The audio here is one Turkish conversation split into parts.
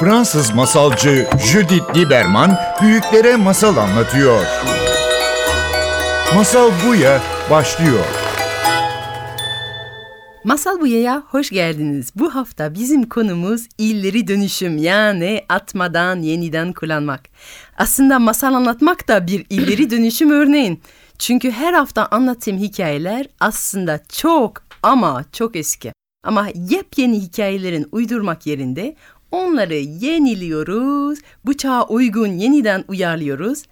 Fransız masalcı Judith Lieberman büyüklere masal anlatıyor. Masal Buya başlıyor. Masal Buya'ya hoş geldiniz. Bu hafta bizim konumuz illeri dönüşüm yani atmadan yeniden kullanmak. Aslında masal anlatmak da bir illeri dönüşüm örneğin. Çünkü her hafta anlattığım hikayeler aslında çok ama çok eski. Ama yepyeni hikayelerin uydurmak yerinde onları yeniliyoruz, bu çağa uygun yeniden uyarlıyoruz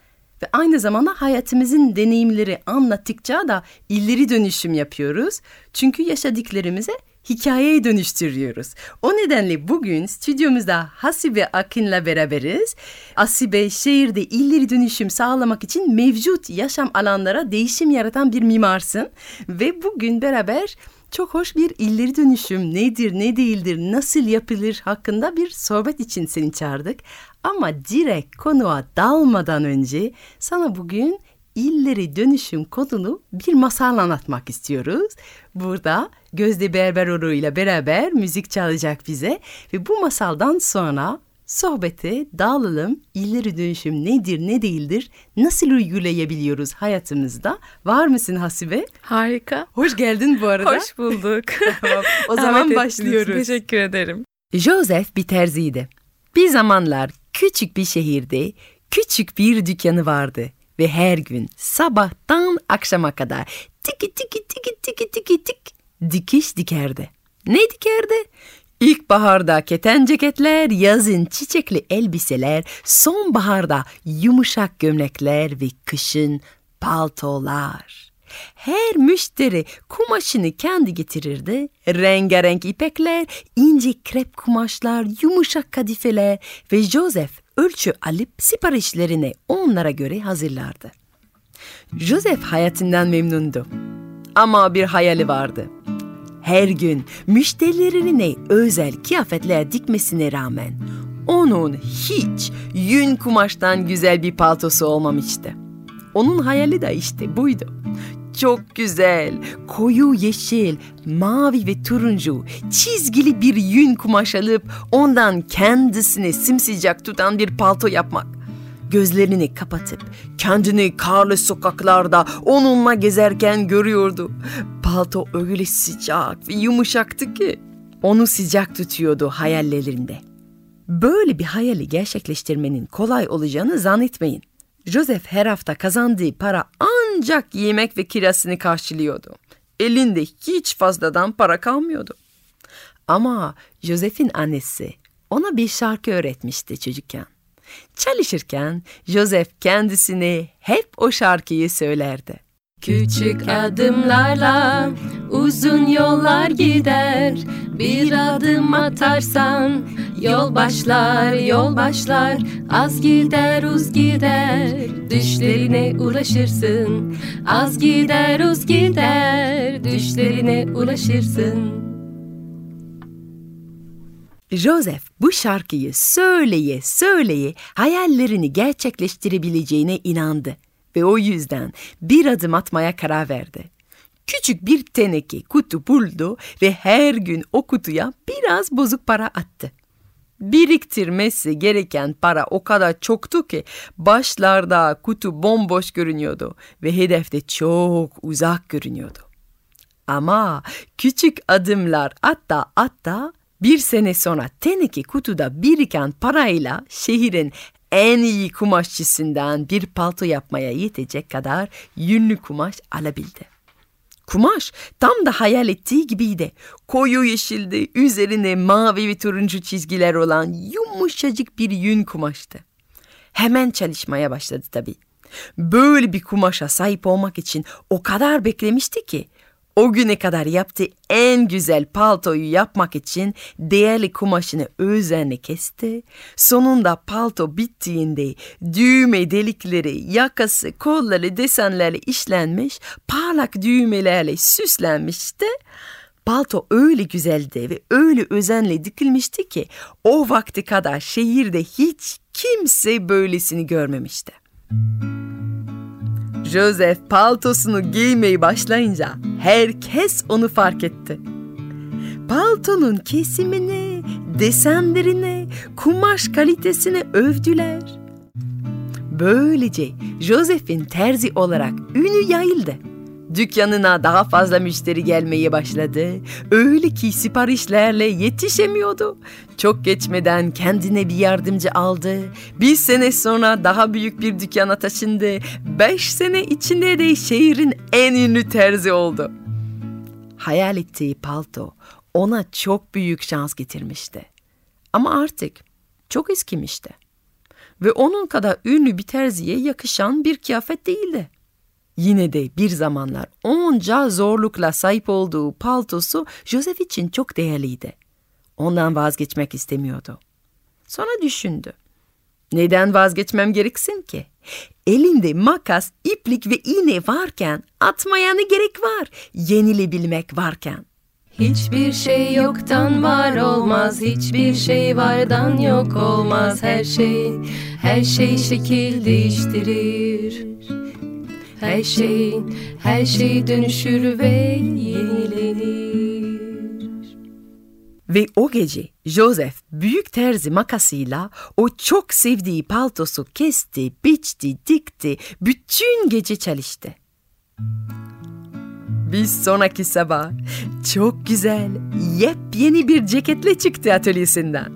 ve aynı zamanda hayatımızın deneyimleri anlattıkça da illeri dönüşüm yapıyoruz. Çünkü yaşadıklarımızı hikayeye dönüştürüyoruz. O nedenle bugün stüdyomuzda Hasibe Akın'la beraberiz. Hasibe şehirde illeri dönüşüm sağlamak için mevcut yaşam alanlara değişim yaratan bir mimarsın. Ve bugün beraber çok hoş bir illeri dönüşüm nedir, ne değildir, nasıl yapılır hakkında bir sohbet için seni çağırdık. Ama direkt konuğa dalmadan önce sana bugün illeri dönüşüm konulu bir masal anlatmak istiyoruz. Burada Gözde Berberoğlu ile beraber müzik çalacak bize ve bu masaldan sonra sohbete dağılalım. İlleri dönüşüm nedir, ne değildir, nasıl uygulayabiliyoruz hayatımızda? Var mısın Hasibe? Harika. Hoş geldin bu arada. Hoş bulduk. tamam, o zaman Davet başlıyoruz. Teşekkür ederim. Joseph bir terziydi. Bir zamanlar küçük bir şehirde küçük bir dükkanı vardı ve her gün sabahtan akşama kadar tiki tiki tiki tiki tiki tik dikiş dikerdi. Ne dikerdi? İlkbaharda keten ceketler, yazın çiçekli elbiseler, sonbaharda yumuşak gömlekler ve kışın paltolar. Her müşteri kumaşını kendi getirirdi. Rengarenk ipekler, ince krep kumaşlar, yumuşak kadifeler ve Joseph ölçü alıp siparişlerini onlara göre hazırlardı. Joseph hayatından memnundu. Ama bir hayali vardı. Her gün müşterilerine özel kıyafetler dikmesine rağmen onun hiç yün kumaştan güzel bir paltosu olmamıştı. Onun hayali de işte buydu. Çok güzel, koyu yeşil, mavi ve turuncu, çizgili bir yün kumaş alıp ondan kendisini simsicak tutan bir palto yapmak. Gözlerini kapatıp kendini karlı sokaklarda onunla gezerken görüyordu. Palto öyle sıcak ve yumuşaktı ki onu sıcak tutuyordu hayallerinde. Böyle bir hayali gerçekleştirmenin kolay olacağını zannetmeyin. Joseph her hafta kazandığı para ancak yemek ve kirasını karşılıyordu. Elinde hiç fazladan para kalmıyordu. Ama Joseph'in annesi ona bir şarkı öğretmişti çocukken. Çalışırken Joseph kendisine hep o şarkıyı söylerdi. Küçük adımlarla uzun yollar gider. Bir adım atarsan yol başlar yol başlar. Az gider uz gider. Düşlerine ulaşırsın. Az gider uz gider. Düşlerine ulaşırsın Joseph bu şarkıyı söyleye söyleye hayallerini gerçekleştirebileceğine inandı ve o yüzden bir adım atmaya karar verdi. Küçük bir teneke kutu buldu ve her gün o kutuya biraz bozuk para attı. Biriktirmesi gereken para o kadar çoktu ki başlarda kutu bomboş görünüyordu ve hedefte çok uzak görünüyordu. Ama küçük adımlar atta atta bir sene sonra teneke kutuda biriken parayla şehrin en iyi kumaşçısından bir palto yapmaya yetecek kadar yünlü kumaş alabildi. Kumaş tam da hayal ettiği gibiydi. Koyu yeşildi, üzerine mavi ve turuncu çizgiler olan yumuşacık bir yün kumaştı. Hemen çalışmaya başladı tabii. Böyle bir kumaşa sahip olmak için o kadar beklemişti ki o güne kadar yaptığı en güzel paltoyu yapmak için değerli kumaşını özenle kesti. Sonunda palto bittiğinde düğme delikleri, yakası, kolları desenlerle işlenmiş, parlak düğmelerle süslenmişti. Palto öyle güzeldi ve öyle özenle dikilmişti ki o vakti kadar şehirde hiç kimse böylesini görmemişti. Joseph paltosunu giymeyi başlayınca herkes onu fark etti. Paltonun kesimini, desenlerine, kumaş kalitesine övdüler. Böylece Joseph'in terzi olarak ünü yayıldı. Dükkanına daha fazla müşteri gelmeye başladı. Öyle ki siparişlerle yetişemiyordu. Çok geçmeden kendine bir yardımcı aldı. Bir sene sonra daha büyük bir dükkana taşındı. Beş sene içinde de şehrin en ünlü terzi oldu. Hayal ettiği palto ona çok büyük şans getirmişti. Ama artık çok eskimişti. Ve onun kadar ünlü bir terziye yakışan bir kıyafet değildi. Yine de bir zamanlar onca zorlukla sahip olduğu paltosu Joseph için çok değerliydi. Ondan vazgeçmek istemiyordu. Sonra düşündü. Neden vazgeçmem gereksin ki? Elinde makas, iplik ve iğne varken atmaya ne gerek var? Yenilebilmek varken. Hiçbir şey yoktan var olmaz, hiçbir şey vardan yok olmaz. Her şey, her şey şekil değiştirir. Her şey, her şey dönüşür ve yenilenir. Ve o gece Joseph büyük terzi makasıyla o çok sevdiği paltosu kesti, biçti, dikti, bütün gece çalıştı. Bir sonraki sabah çok güzel, yepyeni bir ceketle çıktı atölyesinden.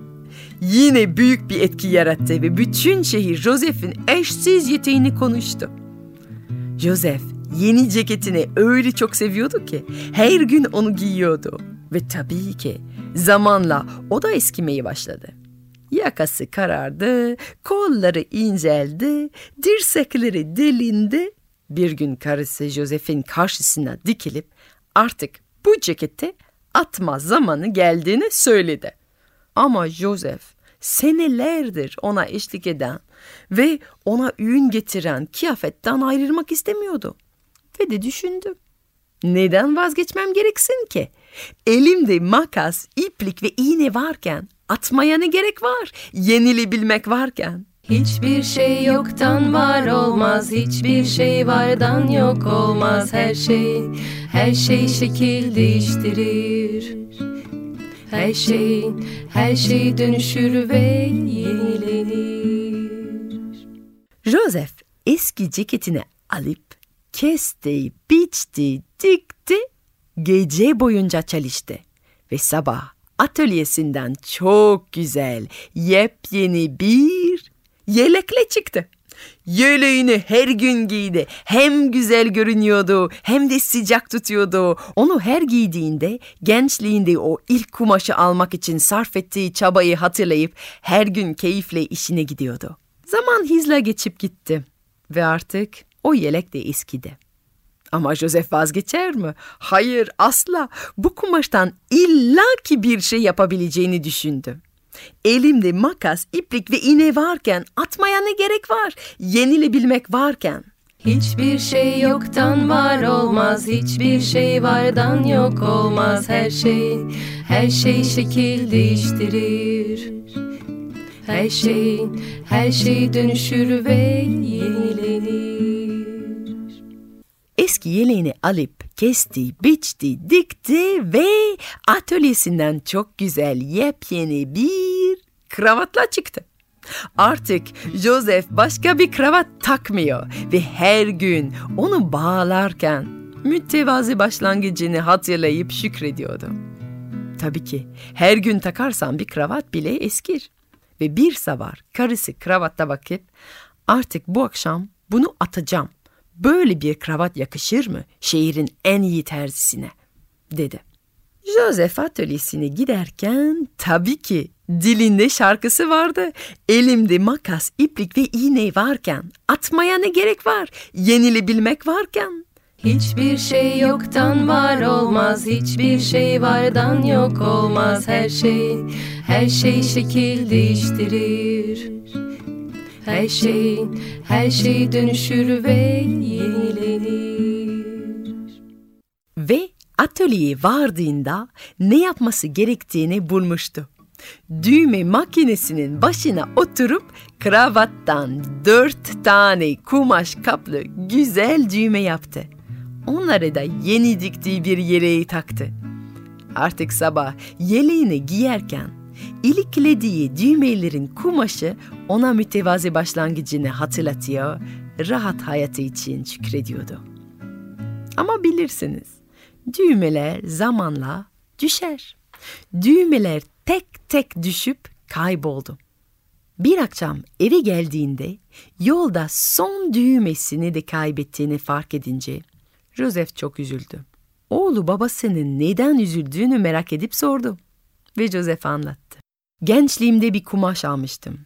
Yine büyük bir etki yarattı ve bütün şehir Joseph'in eşsiz yeteneğini konuştu. Joseph yeni ceketini öyle çok seviyordu ki her gün onu giyiyordu. Ve tabii ki zamanla o da eskimeye başladı. Yakası karardı, kolları inceldi, dirsekleri delindi. Bir gün karısı Joseph'in karşısına dikilip artık bu ceketi atma zamanı geldiğini söyledi. Ama Joseph senelerdir ona eşlik eden ve ona ün getiren kıyafetten ayrılmak istemiyordu. Ve de düşündü. Neden vazgeçmem gereksin ki? Elimde makas, iplik ve iğne varken atmaya ne gerek var? Yenilebilmek varken. Hiçbir şey yoktan var olmaz, hiçbir şey vardan yok olmaz. Her şey, her şey şekil değiştirir. Her şey, her şey dönüşür ve yenilenir. Joseph eski ceketini alıp kesti, biçti, dikti, gece boyunca çalıştı ve sabah atölyesinden çok güzel, yepyeni bir yelekle çıktı. Yeleğini her gün giydi. Hem güzel görünüyordu hem de sıcak tutuyordu. Onu her giydiğinde gençliğinde o ilk kumaşı almak için sarf ettiği çabayı hatırlayıp her gün keyifle işine gidiyordu. Zaman hızla geçip gitti ve artık o yelek de eskidi. Ama Joseph vazgeçer mi? Hayır asla. Bu kumaştan illaki bir şey yapabileceğini düşündü. Elimde makas, iplik ve iğne varken atmaya ne gerek var? Yenilebilmek varken. Hiçbir şey yoktan var olmaz, hiçbir şey vardan yok olmaz. Her şey, her şey şekil değiştirir. Her şey, her şey dönüşür ve yenilenir. Eski yeleğini alıp kesti, biçti, dikti ve atölyesinden çok güzel yepyeni bir kravatla çıktı. Artık Joseph başka bir kravat takmıyor ve her gün onu bağlarken mütevazi başlangıcını hatırlayıp şükrediyordu. Tabii ki her gün takarsan bir kravat bile eskir. Ve bir sabah karısı kravatta bakıp artık bu akşam bunu atacağım. Böyle bir kravat yakışır mı şehrin en iyi terzisine dedi. Joseph atölyesine giderken tabii ki dilinde şarkısı vardı. Elimde makas, iplik ve iğne varken atmaya ne gerek var? Yenilebilmek varken. Hiçbir şey yoktan var olmaz, hiçbir şey vardan yok olmaz. Her şey, her şey şekil değiştirir. Her şey, her şey dönüşür ve yenilenir. Ve atölyeye vardığında ne yapması gerektiğini bulmuştu. Düğme makinesinin başına oturup kravattan dört tane kumaş kaplı güzel düğme yaptı. Onları da yeni diktiği bir yeleği taktı. Artık sabah yeleğini giyerken iliklediği düğmelerin kumaşı ona mütevazi başlangıcını hatırlatıyor, rahat hayatı için şükrediyordu. Ama bilirsiniz, düğmeler zamanla düşer. Düğmeler tek tek düşüp kayboldu. Bir akşam eve geldiğinde yolda son düğmesini de kaybettiğini fark edince Joseph çok üzüldü. Oğlu babasının neden üzüldüğünü merak edip sordu. Ve Joseph anlattı. Gençliğimde bir kumaş almıştım.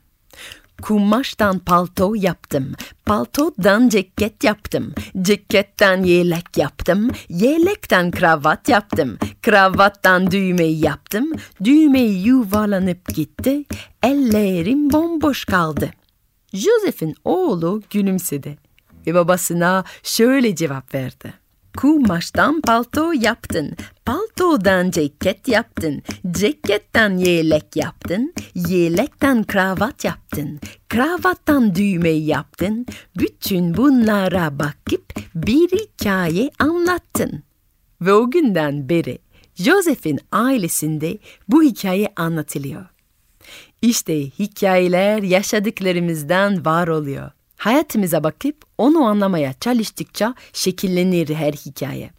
Kumaştan palto yaptım. Paltodan ceket yaptım. Ceketten yelek yaptım. Yelekten kravat yaptım. Kravattan düğme yaptım. Düğme yuvarlanıp gitti. Ellerim bomboş kaldı. Joseph'in oğlu gülümsedi ve babasına şöyle cevap verdi. Kumaştan palto yaptın, paltodan ceket yaptın, ceketten yelek yaptın, yelekten kravat yaptın, kravattan düğme yaptın. Bütün bunlara bakıp bir hikaye anlattın. Ve o günden beri Joseph'in ailesinde bu hikaye anlatılıyor. İşte hikayeler yaşadıklarımızdan var oluyor. Hayatımıza bakıp onu anlamaya çalıştıkça şekillenir her hikaye.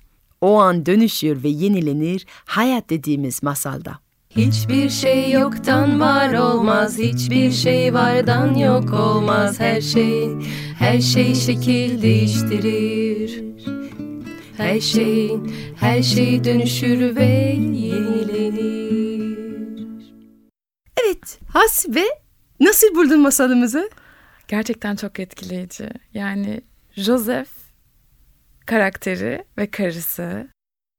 O an dönüşür ve yenilenir hayat dediğimiz masalda. Hiçbir şey yoktan var olmaz, hiçbir şey vardan yok olmaz. Her şey, her şey şekil değiştirir. Her şey, her şey dönüşür ve yenilenir. Evet, Hasibe nasıl buldun masalımızı? Gerçekten çok etkileyici. Yani Joseph karakteri ve karısı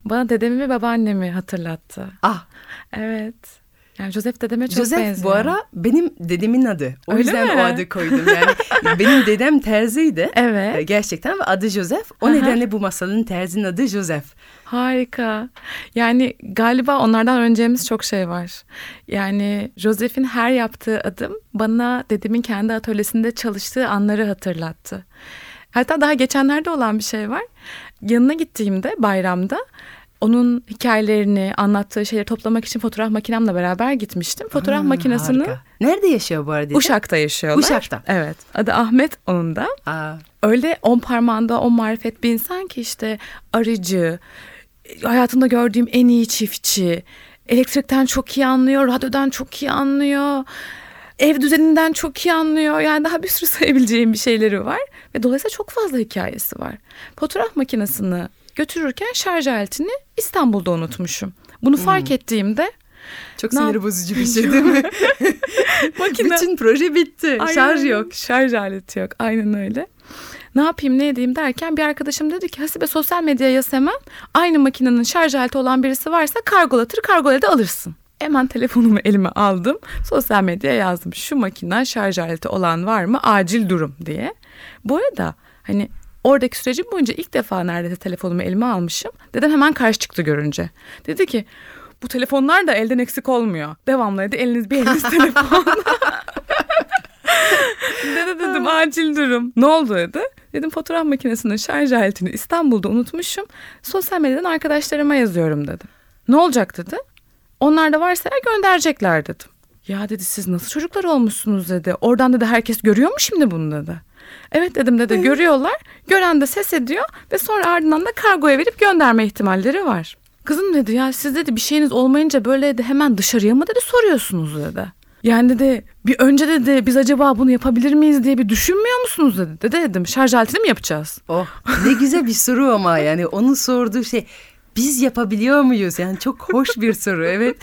bana dedemi ve babaannemi hatırlattı. Ah, Evet. Yani Joseph dedeme çok Joseph benziyor. bu ara benim dedemin adı. O Öyle yüzden mi? o adı koydum yani. benim dedem terziydi. Evet. Ee, Gerçekten ve adı Joseph. O Aha. nedenle bu masalın terzinin adı Joseph. Harika. Yani galiba onlardan öğreneceğimiz çok şey var. Yani Joseph'in her yaptığı adım bana dedemin kendi atölyesinde çalıştığı anları hatırlattı. Hatta daha geçenlerde olan bir şey var. Yanına gittiğimde bayramda onun hikayelerini, anlattığı şeyleri toplamak için fotoğraf makinemle beraber gitmiştim. Fotoğraf Hmm, makinesini harika. Nerede yaşıyor bu arada? Uşak'ta yaşıyorlar. Uşak'ta. Evet. Adı Ahmet onun da. Aa, öyle on parmağında on marifet bir insan ki işte arıcı, hayatımda gördüğüm en iyi çiftçi, elektrikten çok iyi anlıyor, radyodan çok iyi anlıyor, ev düzeninden çok iyi anlıyor. Yani daha bir sürü sayabileceğim bir şeyleri var ve dolayısıyla çok fazla hikayesi var. Fotoğraf makinesini götürürken şarj aletini İstanbul'da unutmuşum. Bunu fark ettiğimde çok Ne sinir bozucu bir şey değil mi? makine Bütün proje bitti. Aynen Şarj yok. Şarj aleti yok. Aynen öyle. Ne yapayım ne edeyim derken bir arkadaşım dedi ki Hasibe sosyal medyaya yaz hemen. Aynı makinenin şarj aleti olan birisi varsa kargolatır kargolayı alırsın. Hemen telefonumu elime aldım. Sosyal medyaya yazdım. Şu makinen şarj aleti olan var mı? Acil durum diye. Bu arada hani oradaki sürecim boyunca ilk defa neredeyse telefonumu elime almışım. Dedem hemen karşı çıktı görünce. Dedi ki bu telefonlar da elden eksik olmuyor. Devamlı dedi eliniz bir eliniz telefon. Dede dedim acil durum. Ne oldu dedi. Dedim fotoğraf makinesinin şarj aletini İstanbul'da unutmuşum. Sosyal medyadan arkadaşlarıma yazıyorum dedim. Ne olacak dedi. Onlar da varsa gönderecekler dedim. Ya dedi siz nasıl çocuklar olmuşsunuz dedi. Oradan dedi herkes görüyor mu şimdi bunu dedi. Evet dedim dedi görüyorlar. Gören de ses ediyor ve sonra ardından da kargoya verip gönderme ihtimalleri var. Kızım dedi ya siz dedi bir şeyiniz olmayınca böyle de hemen dışarıya mı dedi soruyorsunuz dedi. Yani dedi bir önce dedi biz acaba bunu yapabilir miyiz diye bir düşünmüyor musunuz dedi. Dede dedim şarj aletini mi yapacağız? Oh ne güzel bir soru ama yani onun sorduğu şey biz yapabiliyor muyuz? Yani çok hoş bir soru evet.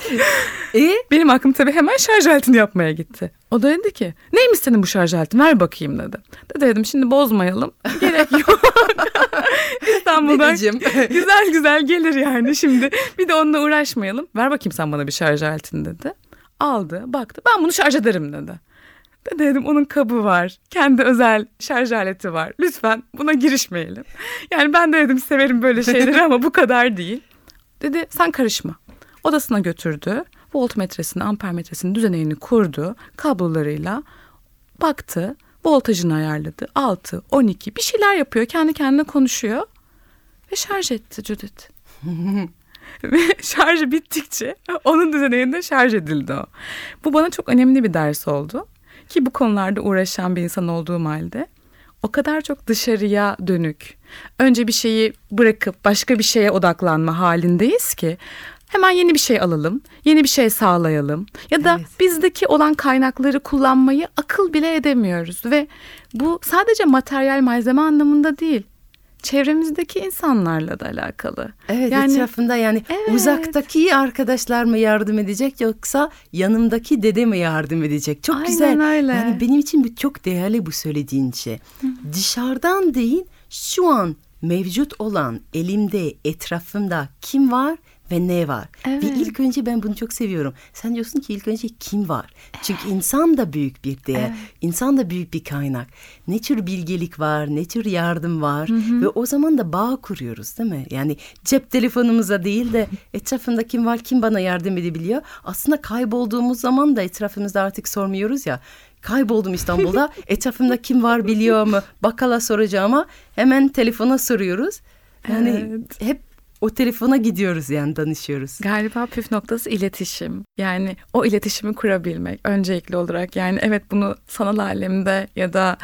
E Benim aklım tabii hemen şarj aletini yapmaya gitti. O da dedi ki neymiş senin bu şarj aletin ver bakayım dedi. Dede dedim şimdi bozmayalım gerek yok. İstanbul'dan güzel güzel gelir yani şimdi bir de onunla uğraşmayalım. Ver bakayım sen bana bir şarj aletini dedi. Aldı baktı ben bunu şarj ederim dedi. De dedim onun kabı var. Kendi özel şarj aleti var. Lütfen buna girişmeyelim. Yani ben de dedim severim böyle şeyleri ama bu kadar değil. Dedi sen karışma. Odasına götürdü. Voltmetresini, ampermetresini, düzenini kurdu. Kablolarıyla baktı. Voltajını ayarladı. 6, 12 bir şeyler yapıyor. Kendi kendine konuşuyor. Ve şarj etti Judith. Ve şarjı bittikçe onun düzeninde şarj edildi o. Bu bana çok önemli bir ders oldu. Ki bu konularda uğraşan bir insan olduğum halde o kadar çok dışarıya dönük. Önce bir şeyi bırakıp başka bir şeye odaklanma halindeyiz ki hemen yeni bir şey alalım, yeni bir şey sağlayalım ya da Evet. bizdeki olan kaynakları kullanmayı akıl bile edemiyoruz ve bu sadece materyal malzeme anlamında değil. Çevremizdeki insanlarla da alakalı. Evet Yani- etrafında yani Evet. uzaktaki arkadaşlar mı yardım edecek yoksa yanımdaki dede mi yardım edecek? Çok Aynen güzel. öyle. Yani benim için bu çok değerli bu söylediğin şey. Dışarıdan değil şu an mevcut olan elimde etrafımda kim var ve ne var. Evet. Ve ilk önce ben bunu çok seviyorum. Sen diyorsun ki ilk önce kim var? Çünkü insan da büyük bir değer. İnsan da büyük bir kaynak. Ne tür bilgelik var, ne tür yardım var ve o zaman da bağ kuruyoruz değil mi? Yani cep telefonumuza değil de etrafımda kim var, kim bana yardım edebiliyor. Aslında kaybolduğumuz zaman da etrafımızda artık sormuyoruz ya. Kayboldum İstanbul'da. Etrafımda kim var biliyor mu? Bakkala soracağıma hemen telefona soruyoruz. Yani Evet. hep o telefona gidiyoruz yani danışıyoruz. Galiba püf noktası iletişim. Yani o iletişimi kurabilmek öncelikli olarak. Yani evet bunu sanal alemde ya da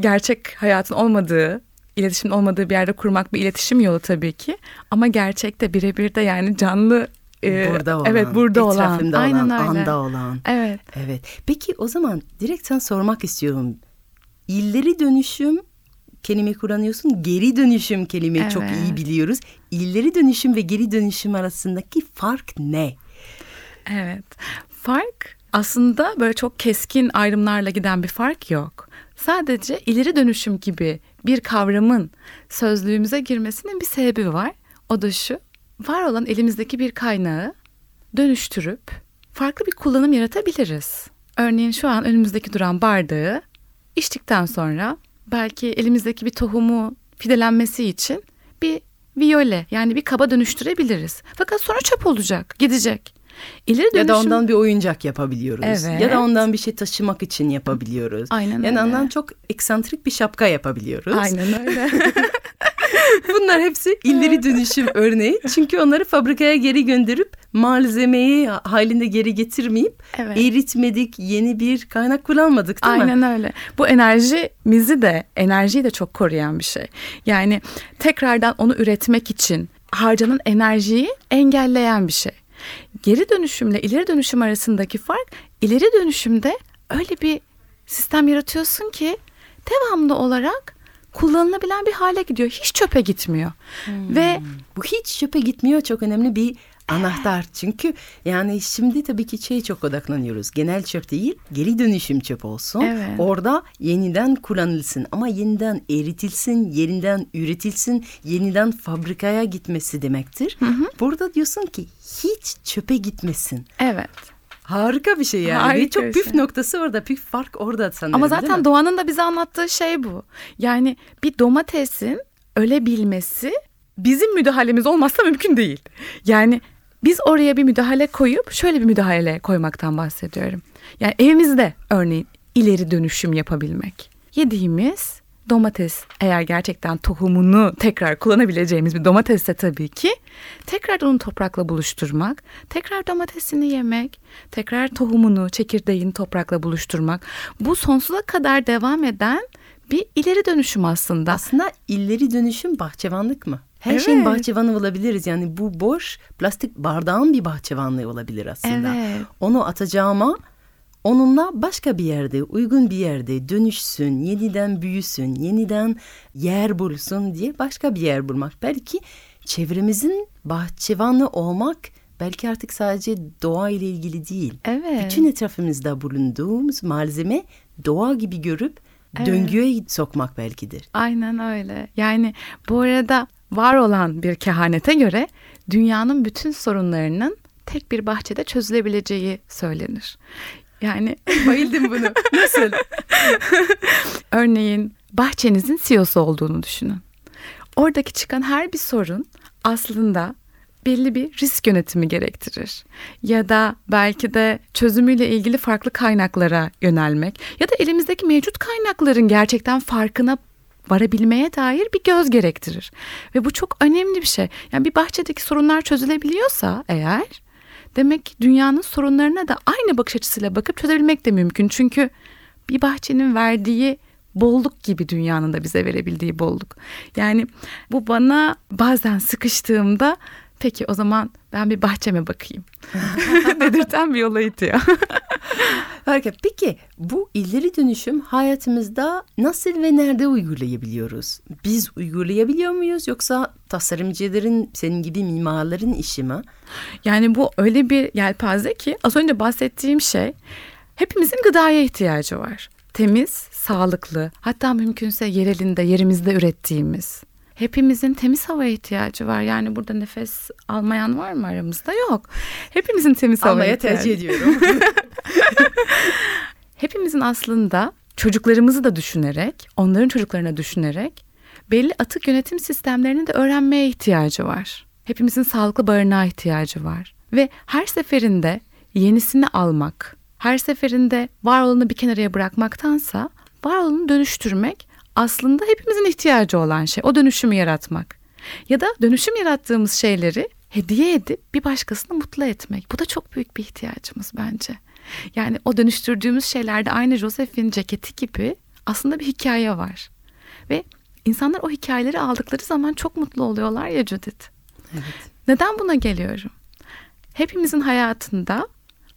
gerçek hayatın olmadığı, iletişimin olmadığı bir yerde kurmak bir iletişim yolu tabii ki. Ama gerçekte birebir de yani canlı e, burada olan, evet burada olan, aynen olan, öyle. anda olan. Evet. Evet. Peki o zaman direkt sen sormak istiyorum. İlleri dönüşüm kelime kullanıyorsun. Geri dönüşüm kelimeyi çok Evet. iyi biliyoruz. İlleri dönüşüm ve geri dönüşüm arasındaki fark ne? Evet. Fark aslında böyle çok keskin ayrımlarla giden bir fark yok. Sadece ileri dönüşüm gibi bir kavramın sözlüğümüze girmesinin bir sebebi var. O da şu. Var olan elimizdeki bir kaynağı dönüştürüp farklı bir kullanım yaratabiliriz. Örneğin şu an önümüzdeki duran bardağı içtikten sonra belki elimizdeki bir tohumu fidelenmesi için bir viyole yani bir kaba dönüştürebiliriz. Fakat sonra çöp olacak, gidecek. İleri Ya da dönüşüm- ondan bir oyuncak yapabiliyoruz. Evet. Ya da ondan bir şey taşımak için yapabiliyoruz. Aynen yani öyle. ondan çok eksantrik bir şapka yapabiliyoruz. Aynen öyle. Bunlar hepsi ileri dönüşüm örneği. Çünkü onları fabrikaya geri gönderip malzemeyi halinde geri getirmeyip Evet. eritmedik, yeni bir kaynak kullanmadık değil mi? Aynen öyle. Bu enerjimizi de enerjiyi de çok koruyan bir şey. Yani tekrardan onu üretmek için harcanan enerjiyi engelleyen bir şey. Geri dönüşümle ileri dönüşüm arasındaki fark ileri dönüşümde öyle bir sistem yaratıyorsun ki devamlı olarak kullanılabilen bir hale gidiyor. Hiç çöpe gitmiyor. Ve Bu hiç çöpe gitmiyor çok önemli bir anahtar. Çünkü yani şimdi tabii ki şey çok odaklanıyoruz. Genel çöp değil, geri dönüşüm çöp olsun. Evet. Orada yeniden kullanılsın ama yeniden eritilsin, yeniden üretilsin, yeniden fabrikaya gitmesi demektir. Burada diyorsun ki hiç çöpe gitmesin. evet. Harika bir şey yani. Harika çok püf şey. noktası orada. Püf fark orada sanırım. Ama zaten doğanın da bize anlattığı şey bu. Yani bir domatesin ölebilmesi bizim müdahalemiz olmazsa mümkün değil. Yani biz oraya bir müdahale koyup şöyle bir müdahale koymaktan bahsediyorum. Yani evimizde örneğin ileri dönüşüm yapabilmek. Yediğimiz domates eğer gerçekten tohumunu tekrar kullanabileceğimiz bir domatesse tabii ki tekrar onu toprakla buluşturmak, tekrar domatesini yemek, tekrar tohumunu, çekirdeğini toprakla buluşturmak. Bu sonsuza kadar devam eden bir ileri dönüşüm aslında. Aslında illeri dönüşüm bahçıvanlık mı? Her Evet. şeyin bahçıvanı olabiliriz. Yani bu boş plastik bardağın bir bahçıvanlığı olabilir aslında. Evet. Onu atacağıma onunla başka bir yerde, uygun bir yerde dönüşsün, yeniden büyüsün, yeniden yer bulsun diye başka bir yer bulmak. Belki çevremizin bahçıvanı olmak belki artık sadece doğa ile ilgili değil. Evet. Bütün etrafımızda bulunduğumuz malzeme doğa gibi görüp döngüye sokmak belkidir. Aynen öyle. Yani bu arada var olan bir kehanete göre dünyanın bütün sorunlarının tek bir bahçede çözülebileceği söylenir. Yani Bayıldım bunu. Nasıl? örneğin bahçenizin CEO'su olduğunu düşünün. Oradaki çıkan her bir sorun aslında belli bir risk yönetimi gerektirir. Ya da belki de çözümüyle ilgili farklı kaynaklara yönelmek ya da elimizdeki mevcut kaynakların gerçekten farkına varabilmeye dair bir göz gerektirir. Ve bu çok önemli bir şey. Yani bir bahçedeki sorunlar çözülebiliyorsa eğer demek ki dünyanın sorunlarına da aynı bakış açısıyla bakıp çözebilmek de mümkün. Çünkü bir bahçenin verdiği bolluk gibi dünyanın da bize verebildiği bolluk. Yani bu bana bazen sıkıştığımda peki o zaman ben bir bahçeme bakayım dedirten bir yola itiyor. Harika. Peki bu ileri dönüşüm hayatımızda nasıl ve nerede uygulayabiliyoruz? Biz uygulayabiliyor muyuz yoksa tasarımcıların senin gibi mimarların işi mi? Yani bu öyle bir yelpaze ki az önce bahsettiğim şey hepimizin gıdaya ihtiyacı var. Temiz, sağlıklı, hatta mümkünse yerelinde, yerimizde ürettiğimiz. Hepimizin temiz havaya ihtiyacı var. Yani burada nefes almayan var mı aramızda? Yok. Hepimizin temiz havaya Almaya ihtiyacı. tercih ediyorum. Hepimizin aslında çocuklarımızı da düşünerek, onların çocuklarına düşünerek belli atık yönetim sistemlerini de öğrenmeye ihtiyacı var. Hepimizin sağlıklı barınağa ihtiyacı var. Ve her seferinde yenisini almak, her seferinde var olanı bir kenarıya bırakmaktansa var olanı dönüştürmek aslında hepimizin ihtiyacı olan şey. O dönüşümü yaratmak. Ya da dönüşüm yarattığımız şeyleri hediye edip bir başkasını mutlu etmek. Bu da çok büyük bir ihtiyacımız bence. Yani o dönüştürdüğümüz şeylerde aynı Joseph'in ceketi gibi aslında bir hikaye var. Ve insanlar o hikayeleri aldıkları zaman çok mutlu oluyorlar ya Judith. evet. Neden buna geliyorum? Hepimizin hayatında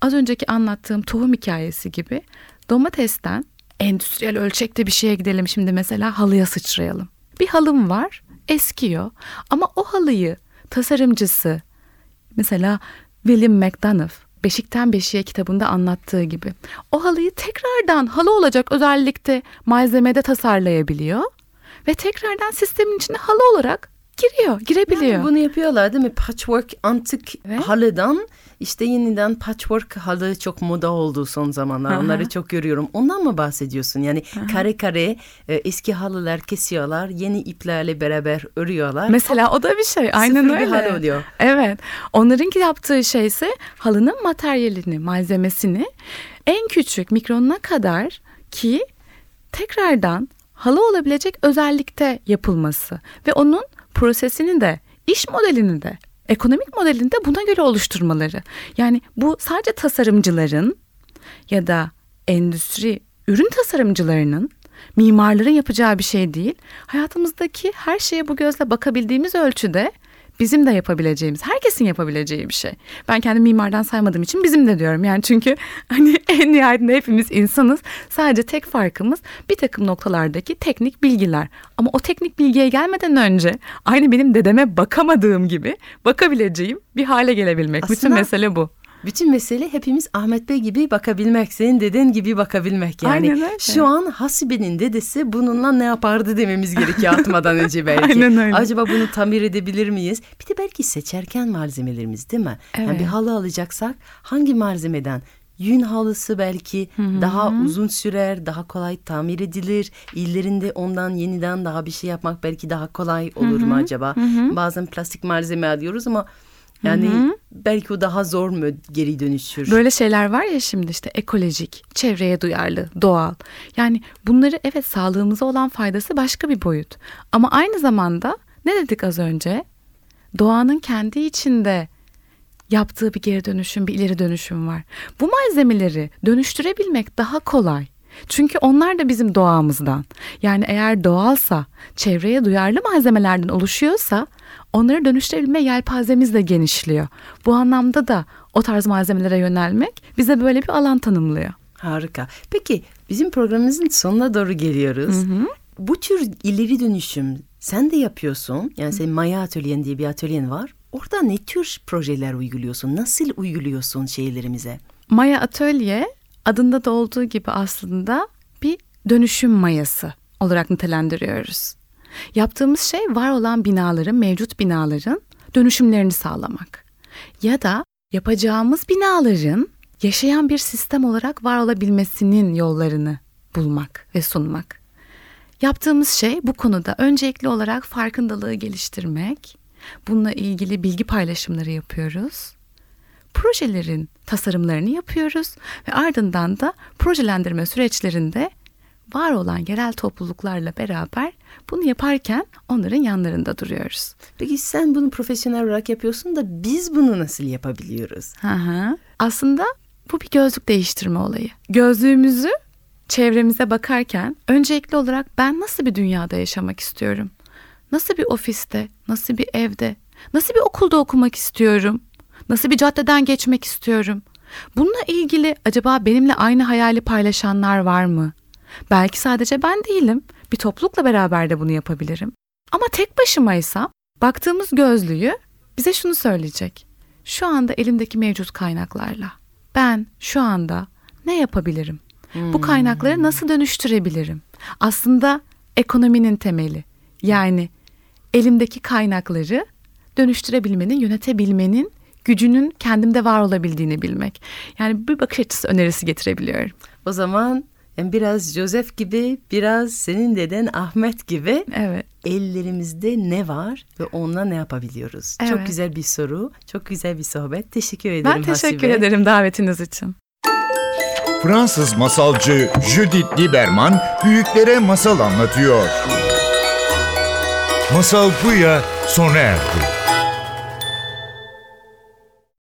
az önceki anlattığım tohum hikayesi gibi domatesten endüstriyel ölçekte bir şeye gidelim şimdi mesela halıya sıçrayalım. Bir halım var eskiyor ama o halıyı tasarımcısı mesela William McDonough Beşikten Beşiğe kitabında anlattığı gibi o halıyı tekrardan halı olacak özellikle malzemede tasarlayabiliyor ve tekrardan sistemin içine halı olarak giriyor, girebiliyor. Yani bunu yapıyorlar değil mi? Patchwork antik Evet. halıdan işte yeniden patchwork halı çok moda oldu son zamanlar. Aha. Onları çok görüyorum. Ondan mı bahsediyorsun? Yani kare kare e, eski halılar kesiyorlar. Yeni iplerle beraber örüyorlar. Mesela o da bir şey. Aynen Sıfır öyle. bir halı oluyor. Evet. Onlarınki yaptığı şey ise halının materyalini, malzemesini en küçük mikronuna kadar ki tekrardan halı olabilecek özellikte yapılması ve onun prosesini de iş modelini de ekonomik modelini de buna göre oluşturmaları. Yani bu sadece tasarımcıların ya da endüstri ürün tasarımcılarının mimarların yapacağı bir şey değil. Hayatımızdaki her şeye bu gözle bakabildiğimiz ölçüde bizim de yapabileceğimiz, herkesin yapabileceği bir şey. Ben kendi mimardan saymadığım için bizim de diyorum. Yani çünkü hani en nihayetinde hepimiz insanız. Sadece tek farkımız bir takım noktalardaki teknik bilgiler. Ama o teknik bilgiye gelmeden önce aynı benim dedeme bakamadığım gibi bakabileceğim bir hale gelebilmek. Bütün Aslında- mesele bu. Bütün mesele hepimiz Ahmet Bey gibi bakabilmek, senin deden gibi bakabilmek. Yani Aynen öyle. şu an Hasibe'nin dedesi bununla ne yapardı dememiz gerekiyor atmadan önce belki. Aynen öyle. Acaba bunu tamir edebilir miyiz? Bir de belki seçerken malzemelerimiz değil mi? Yani Evet. bir halı alacaksak hangi malzemeden? Yün halısı belki daha uzun sürer, daha kolay tamir edilir. İllerinde ondan yeniden daha bir şey yapmak belki daha kolay olur mu acaba? Bazen plastik malzeme alıyoruz ama yani belki o daha zor mu geri dönüşür? Böyle şeyler var ya şimdi işte ekolojik, çevreye duyarlı, doğal. Yani bunları evet sağlığımıza olan faydası başka bir boyut. Ama aynı zamanda ne dedik az önce? Doğanın kendi içinde yaptığı bir geri dönüşüm, bir ileri dönüşüm var. Bu malzemeleri dönüştürebilmek daha kolay. Çünkü onlar da bizim doğamızdan. Yani eğer doğalsa, çevreye duyarlı malzemelerden oluşuyorsa onları dönüştürebilme yelpazemiz de genişliyor. Bu anlamda da o tarz malzemelere yönelmek bize böyle bir alan tanımlıyor. Harika. Peki bizim programımızın sonuna doğru geliyoruz. Bu tür ileri dönüşüm sen de yapıyorsun. Yani senin Maya Atölyen diye bir atölyen var. Orada ne tür projeler uyguluyorsun? Nasıl uyguluyorsun şeylerimize? Maya Atölye adında da olduğu gibi aslında bir dönüşüm mayası olarak nitelendiriyoruz. Yaptığımız şey var olan binaların, mevcut binaların dönüşümlerini sağlamak. Ya da yapacağımız binaların yaşayan bir sistem olarak var olabilmesinin yollarını bulmak ve sunmak. Yaptığımız şey bu konuda öncelikli olarak farkındalığı geliştirmek. Bununla ilgili bilgi paylaşımları yapıyoruz projelerin tasarımlarını yapıyoruz ve ardından da projelendirme süreçlerinde var olan yerel topluluklarla beraber bunu yaparken onların yanlarında duruyoruz. Peki sen bunu profesyonel olarak yapıyorsun da biz bunu nasıl yapabiliyoruz? Hı hı. Aslında bu bir gözlük değiştirme olayı. Gözlüğümüzü çevremize bakarken öncelikli olarak ben nasıl bir dünyada yaşamak istiyorum? Nasıl bir ofiste, nasıl bir evde, nasıl bir okulda okumak istiyorum? Nasıl bir caddeden geçmek istiyorum? Bununla ilgili acaba benimle aynı hayali paylaşanlar var mı? Belki sadece ben değilim. Bir toplulukla beraber de bunu yapabilirim. Ama tek başımaysam baktığımız gözlüğü bize şunu söyleyecek. Şu anda elimdeki mevcut kaynaklarla ben şu anda ne yapabilirim? Bu kaynakları nasıl dönüştürebilirim? Aslında ekonominin temeli. Yani elimdeki kaynakları dönüştürebilmenin, yönetebilmenin gücünün kendimde var olabildiğini bilmek. Yani bir bakış açısı önerisi getirebiliyorum. O zaman yani biraz Joseph gibi, biraz senin deden Ahmet gibi Evet. ellerimizde ne var ve onunla ne yapabiliyoruz? Çok Evet. güzel bir soru, çok güzel bir sohbet. Teşekkür ederim Ben teşekkür Hasibe. ederim davetiniz için. Fransız masalcı Judith Lieberman büyüklere masal anlatıyor. Masal Buya sona erdi.